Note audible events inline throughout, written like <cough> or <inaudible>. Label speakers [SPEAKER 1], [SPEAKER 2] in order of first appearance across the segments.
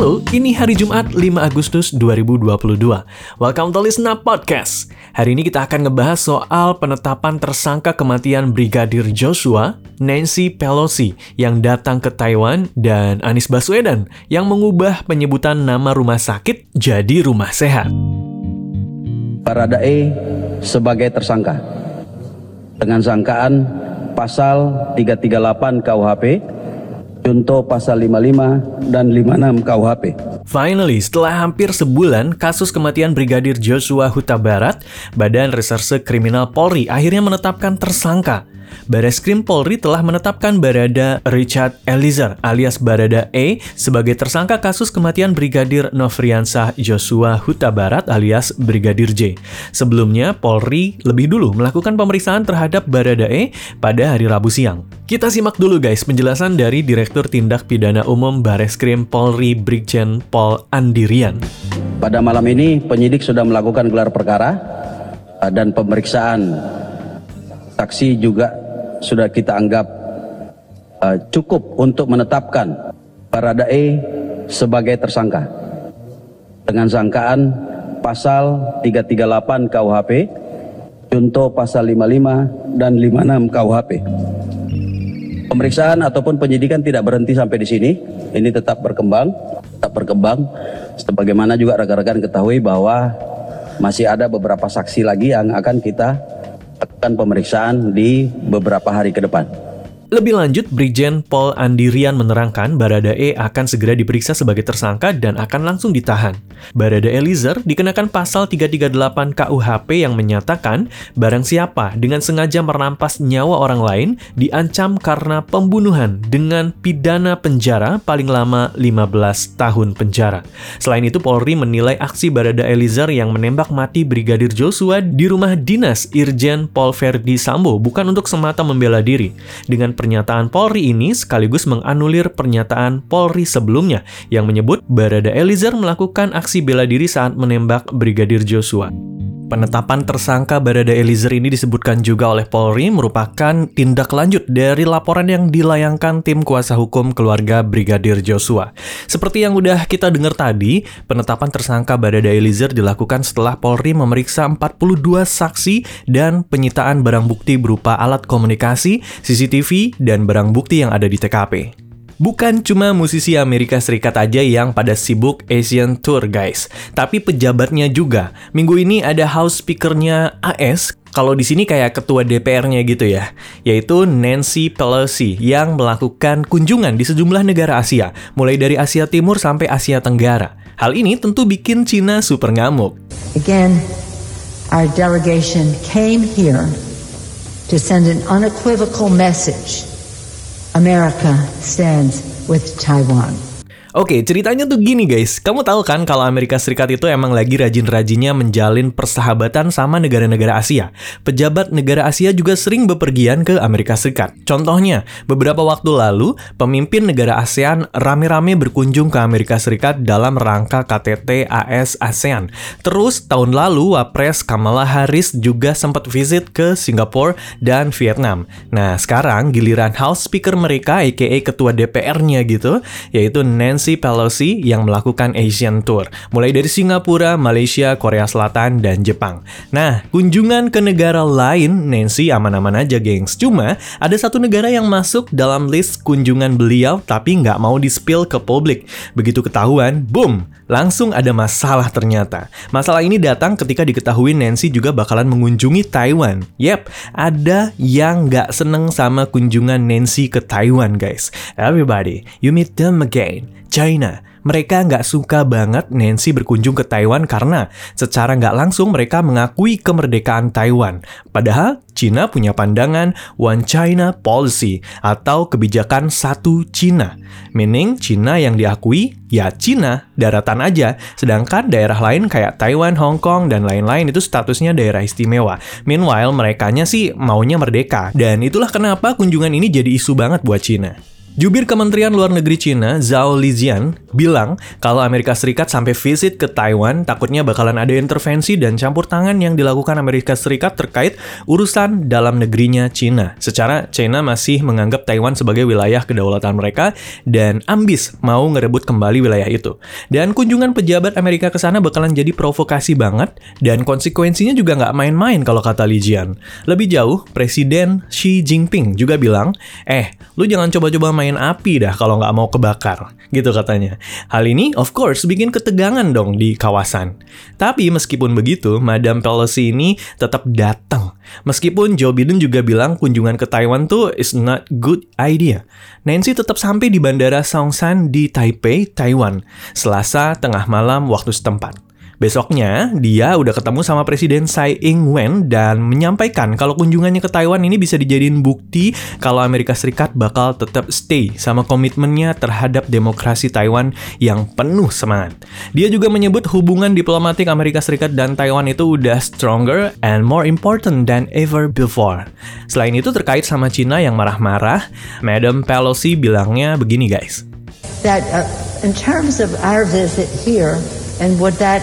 [SPEAKER 1] Halo, ini hari Jumat 5 Agustus 2022. Welcome to Listen Up Podcast. Hari ini kita akan ngebahas soal penetapan tersangka kematian Brigadir Joshua, Nancy Pelosi yang datang ke Taiwan, dan Anies Baswedan yang mengubah penyebutan nama rumah sakit jadi rumah sehat.
[SPEAKER 2] Baradae sebagai tersangka dengan sangkaan pasal 338 KUHP Contoh pasal 55 dan 56 KUHP.
[SPEAKER 1] Finally, setelah hampir sebulan kasus kematian Brigadir Joshua Huta Barat, Badan Reserse Kriminal Polri akhirnya menetapkan tersangka Bareskrim Polri telah menetapkan Barada Richard Eliezer alias Barada E sebagai tersangka kasus kematian Brigadir Nofriansah Joshua Huta Barat alias Brigadir J. Sebelumnya, Polri lebih dulu melakukan pemeriksaan terhadap Barada E pada hari Rabu siang. Kita simak dulu guys penjelasan dari Direktur Tindak Pidana Umum Bareskrim Polri Brigjen Pol Andirian.
[SPEAKER 2] Pada malam ini penyidik sudah melakukan gelar perkara eh, dan pemeriksaan saksi juga sudah kita anggap uh, cukup untuk menetapkan Baradae sebagai tersangka dengan sangkaan pasal 338 KUHP contoh pasal 55 dan 56 KUHP. Pemeriksaan ataupun penyidikan tidak berhenti sampai di sini. Ini tetap berkembang, tetap berkembang. Sebagaimana juga rekan-rekan ketahui bahwa masih ada beberapa saksi lagi yang akan kita akan pemeriksaan di beberapa hari ke depan.
[SPEAKER 1] Lebih lanjut, Brigjen Paul Andirian menerangkan Baradae akan segera diperiksa sebagai tersangka dan akan langsung ditahan. Barada Eliezer dikenakan pasal 338 KUHP yang menyatakan barang siapa dengan sengaja merampas nyawa orang lain diancam karena pembunuhan dengan pidana penjara paling lama 15 tahun penjara. Selain itu, Polri menilai aksi Barada Eliezer yang menembak mati Brigadir Joshua di rumah dinas Irjen Paul Verdi Sambo bukan untuk semata membela diri. Dengan pernyataan Polri ini sekaligus menganulir pernyataan Polri sebelumnya yang menyebut Barada Eliezer melakukan aksi bela diri saat menembak Brigadir Joshua. Penetapan tersangka Barada Eliezer ini disebutkan juga oleh Polri merupakan tindak lanjut dari laporan yang dilayangkan tim kuasa hukum keluarga Brigadir Joshua. Seperti yang udah kita dengar tadi, penetapan tersangka Barada Eliezer dilakukan setelah Polri memeriksa 42 saksi dan penyitaan barang bukti berupa alat komunikasi, CCTV, dan barang bukti yang ada di TKP. Bukan cuma musisi Amerika Serikat aja yang pada sibuk Asian Tour guys, tapi pejabatnya juga. Minggu ini ada house speakernya AS, kalau di sini kayak ketua DPR-nya gitu ya, yaitu Nancy Pelosi yang melakukan kunjungan di sejumlah negara Asia, mulai dari Asia Timur sampai Asia Tenggara. Hal ini tentu bikin Cina super ngamuk.
[SPEAKER 3] Again, our delegation came here to send an unequivocal message America stands with Taiwan.
[SPEAKER 1] Oke, ceritanya tuh gini guys. Kamu tahu kan kalau Amerika Serikat itu emang lagi rajin-rajinnya menjalin persahabatan sama negara-negara Asia. Pejabat negara Asia juga sering bepergian ke Amerika Serikat. Contohnya, beberapa waktu lalu, pemimpin negara ASEAN rame-rame berkunjung ke Amerika Serikat dalam rangka KTT AS ASEAN. Terus, tahun lalu, Wapres Kamala Harris juga sempat visit ke Singapura dan Vietnam. Nah, sekarang giliran House Speaker mereka, aka Ketua DPR-nya gitu, yaitu Nancy Nancy Pelosi yang melakukan Asian Tour, mulai dari Singapura, Malaysia, Korea Selatan, dan Jepang. Nah, kunjungan ke negara lain, Nancy aman-aman aja, gengs. Cuma, ada satu negara yang masuk dalam list kunjungan beliau, tapi nggak mau di-spill ke publik. Begitu ketahuan, boom, langsung ada masalah ternyata. Masalah ini datang ketika diketahui Nancy juga bakalan mengunjungi Taiwan. Yep, ada yang nggak seneng sama kunjungan Nancy ke Taiwan, guys. Everybody, you meet them again. China. Mereka nggak suka banget Nancy berkunjung ke Taiwan karena secara nggak langsung mereka mengakui kemerdekaan Taiwan. Padahal China punya pandangan One China Policy atau kebijakan satu China. Meaning China yang diakui ya China, daratan aja. Sedangkan daerah lain kayak Taiwan, Hong Kong, dan lain-lain itu statusnya daerah istimewa. Meanwhile, merekanya sih maunya merdeka. Dan itulah kenapa kunjungan ini jadi isu banget buat China. Jubir Kementerian Luar Negeri Cina, Zhao Lijian, bilang kalau Amerika Serikat sampai visit ke Taiwan, takutnya bakalan ada intervensi dan campur tangan yang dilakukan Amerika Serikat terkait urusan dalam negerinya Cina. Secara China masih menganggap Taiwan sebagai wilayah kedaulatan mereka dan ambis mau ngerebut kembali wilayah itu. Dan kunjungan pejabat Amerika ke sana bakalan jadi provokasi banget dan konsekuensinya juga nggak main-main kalau kata Lijian. Lebih jauh, Presiden Xi Jinping juga bilang, eh, lu jangan coba-coba main api dah kalau nggak mau kebakar, gitu katanya. Hal ini, of course, bikin ketegangan dong di kawasan. Tapi meskipun begitu, Madam Pelosi ini tetap datang. Meskipun Joe Biden juga bilang kunjungan ke Taiwan tuh is not good idea. Nancy tetap sampai di Bandara Songshan di Taipei, Taiwan, Selasa tengah malam waktu setempat. Besoknya, dia udah ketemu sama Presiden Tsai Ing-wen dan menyampaikan kalau kunjungannya ke Taiwan ini bisa dijadiin bukti kalau Amerika Serikat bakal tetap stay sama komitmennya terhadap demokrasi Taiwan yang penuh semangat. Dia juga menyebut hubungan diplomatik Amerika Serikat dan Taiwan itu udah stronger and more important than ever before. Selain itu terkait sama Cina yang marah-marah, Madam Pelosi bilangnya begini guys.
[SPEAKER 3] That uh, in terms of our visit here and would that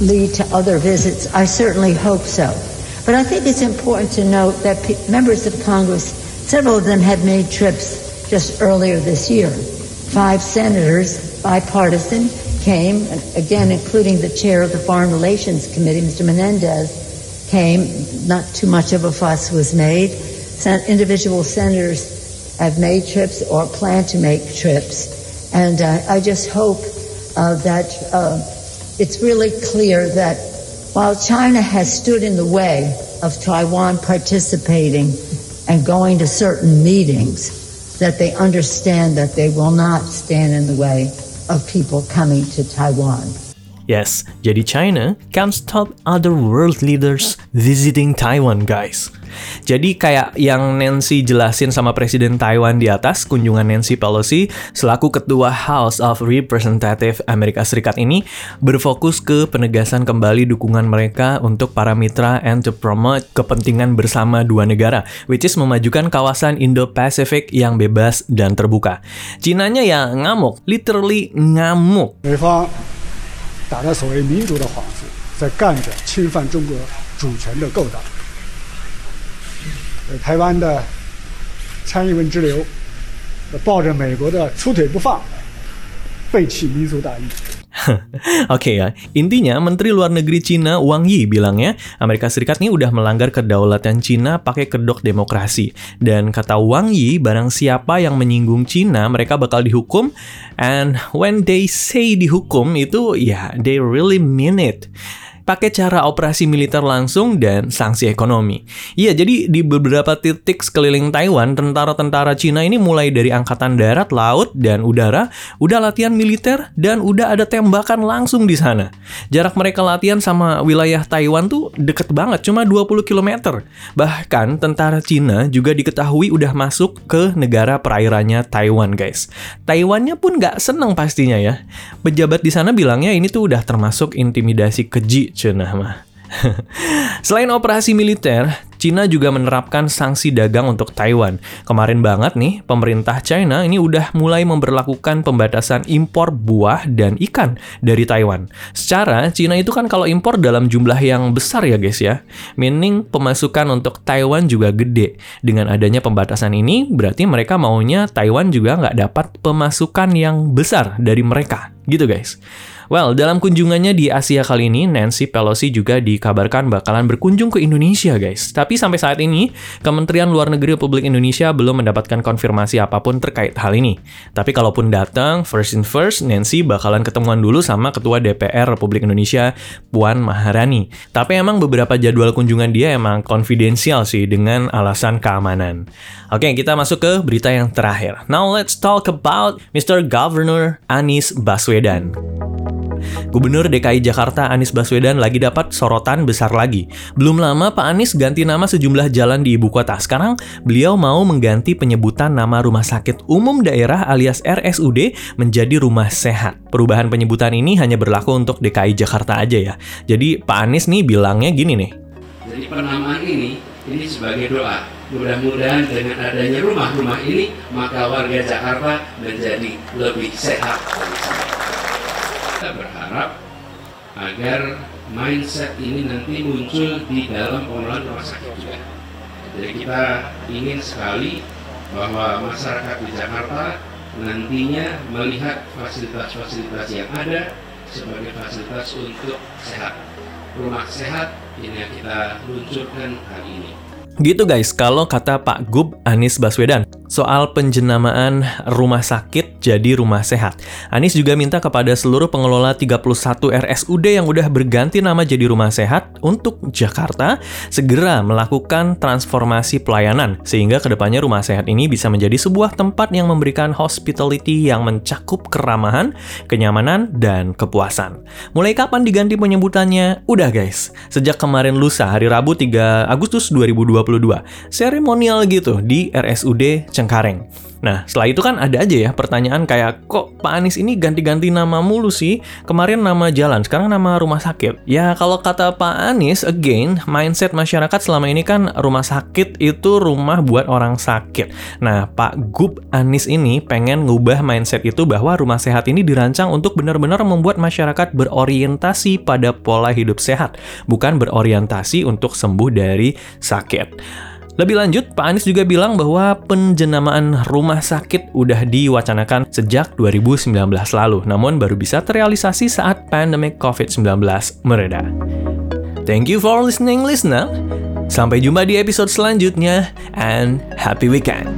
[SPEAKER 3] lead to other visits? I certainly hope so. But I think it's important to note that members of Congress, several of them have made trips just earlier this year. Five senators, bipartisan, came, again, including the chair of the Foreign Relations Committee, Mr. Menendez, came. Not too much of a fuss was made. Sen- individual senators have made trips or plan to make trips. And uh, I just hope uh, that uh, it's really clear that while China has stood in the way of Taiwan participating and going to certain meetings, that they understand that they will not stand in the way of people coming to Taiwan.
[SPEAKER 1] Yes, jadi China can't stop other world leaders visiting Taiwan, guys. Jadi kayak yang Nancy jelasin sama Presiden Taiwan di atas, kunjungan Nancy Pelosi selaku Ketua House of Representative Amerika Serikat ini berfokus ke penegasan kembali dukungan mereka untuk para mitra and to promote kepentingan bersama dua negara, which is memajukan kawasan Indo-Pacific yang bebas dan terbuka. Cinanya ya ngamuk, literally ngamuk.
[SPEAKER 4] 打着所谓民主的幌子，在干着侵犯中国主权的勾当。台湾的蔡英文之流抱着美国的粗腿不放，背弃民族大义。<laughs>
[SPEAKER 1] Oke okay ya, intinya Menteri Luar Negeri Cina Wang Yi bilangnya Amerika Serikat ini udah melanggar kedaulatan Cina pakai kedok demokrasi. Dan kata Wang Yi, barang siapa yang menyinggung Cina, mereka bakal dihukum. And when they say dihukum itu, ya, yeah, they really mean it pakai cara operasi militer langsung dan sanksi ekonomi. Iya, jadi di beberapa titik sekeliling Taiwan, tentara-tentara Cina ini mulai dari angkatan darat, laut, dan udara udah latihan militer dan udah ada tembakan langsung di sana. Jarak mereka latihan sama wilayah Taiwan tuh deket banget, cuma 20 km. Bahkan tentara Cina juga diketahui udah masuk ke negara perairannya Taiwan, guys. Taiwannya pun nggak seneng pastinya ya. Pejabat di sana bilangnya ini tuh udah termasuk intimidasi keji cenah mah. <laughs> Selain operasi militer, Cina juga menerapkan sanksi dagang untuk Taiwan. Kemarin banget nih, pemerintah China ini udah mulai memperlakukan pembatasan impor buah dan ikan dari Taiwan. Secara, Cina itu kan kalau impor dalam jumlah yang besar ya guys ya. Meaning pemasukan untuk Taiwan juga gede. Dengan adanya pembatasan ini, berarti mereka maunya Taiwan juga nggak dapat pemasukan yang besar dari mereka. Gitu guys. Well, dalam kunjungannya di Asia kali ini, Nancy Pelosi juga dikabarkan bakalan berkunjung ke Indonesia, guys. Tapi sampai saat ini, Kementerian Luar Negeri Republik Indonesia belum mendapatkan konfirmasi apa pun terkait hal ini. Tapi kalaupun datang, first in first, Nancy bakalan ketemuan dulu sama Ketua DPR Republik Indonesia, Puan Maharani. Tapi emang beberapa jadwal kunjungan dia emang konfidensial sih dengan alasan keamanan. Oke, kita masuk ke berita yang terakhir. Now let's talk about Mr. Governor Anies Baswedan. Gubernur DKI Jakarta Anies Baswedan lagi dapat sorotan besar lagi. Belum lama Pak Anies ganti nama sejumlah jalan di ibu kota. Sekarang beliau mau mengganti penyebutan nama Rumah Sakit Umum Daerah alias RSUD menjadi Rumah Sehat. Perubahan penyebutan ini hanya berlaku untuk DKI Jakarta aja ya. Jadi Pak Anies nih bilangnya gini nih.
[SPEAKER 5] Jadi penamaan ini ini sebagai doa. Mudah-mudahan dengan adanya rumah-rumah ini, maka warga Jakarta menjadi lebih sehat. Kita berharap agar mindset ini nanti muncul di dalam pengelolaan rumah sakit juga. Jadi kita ingin sekali bahwa masyarakat di Jakarta nantinya melihat fasilitas-fasilitas yang ada sebagai fasilitas untuk sehat. Rumah sehat ini yang kita luncurkan hari ini.
[SPEAKER 1] Gitu guys, kalau kata Pak Gub Anies Baswedan soal penjenamaan rumah sakit jadi rumah sehat. Anies juga minta kepada seluruh pengelola 31 RSUD yang udah berganti nama jadi rumah sehat untuk Jakarta segera melakukan transformasi pelayanan sehingga ke depannya rumah sehat ini bisa menjadi sebuah tempat yang memberikan hospitality yang mencakup keramahan, kenyamanan, dan kepuasan. Mulai kapan diganti penyebutannya? Udah guys, sejak kemarin lusa hari Rabu 3 Agustus 2020 2022. Seremonial gitu di RSUD Cengkareng. Nah, setelah itu kan ada aja ya pertanyaan kayak, kok Pak Anies ini ganti-ganti nama mulu sih? Kemarin nama jalan, sekarang nama rumah sakit. Ya, kalau kata Pak Anies, again, mindset masyarakat selama ini kan rumah sakit itu rumah buat orang sakit. Nah, Pak Gub Anies ini pengen ngubah mindset itu bahwa rumah sehat ini dirancang untuk benar-benar membuat masyarakat berorientasi pada pola hidup sehat, bukan berorientasi untuk sembuh dari sakit. Lebih lanjut, Pak Anies juga bilang bahwa penjenamaan rumah sakit udah diwacanakan sejak 2019 lalu, namun baru bisa terrealisasi saat pandemic COVID-19 mereda. Thank you for listening, listener. Sampai jumpa di episode selanjutnya, and happy weekend.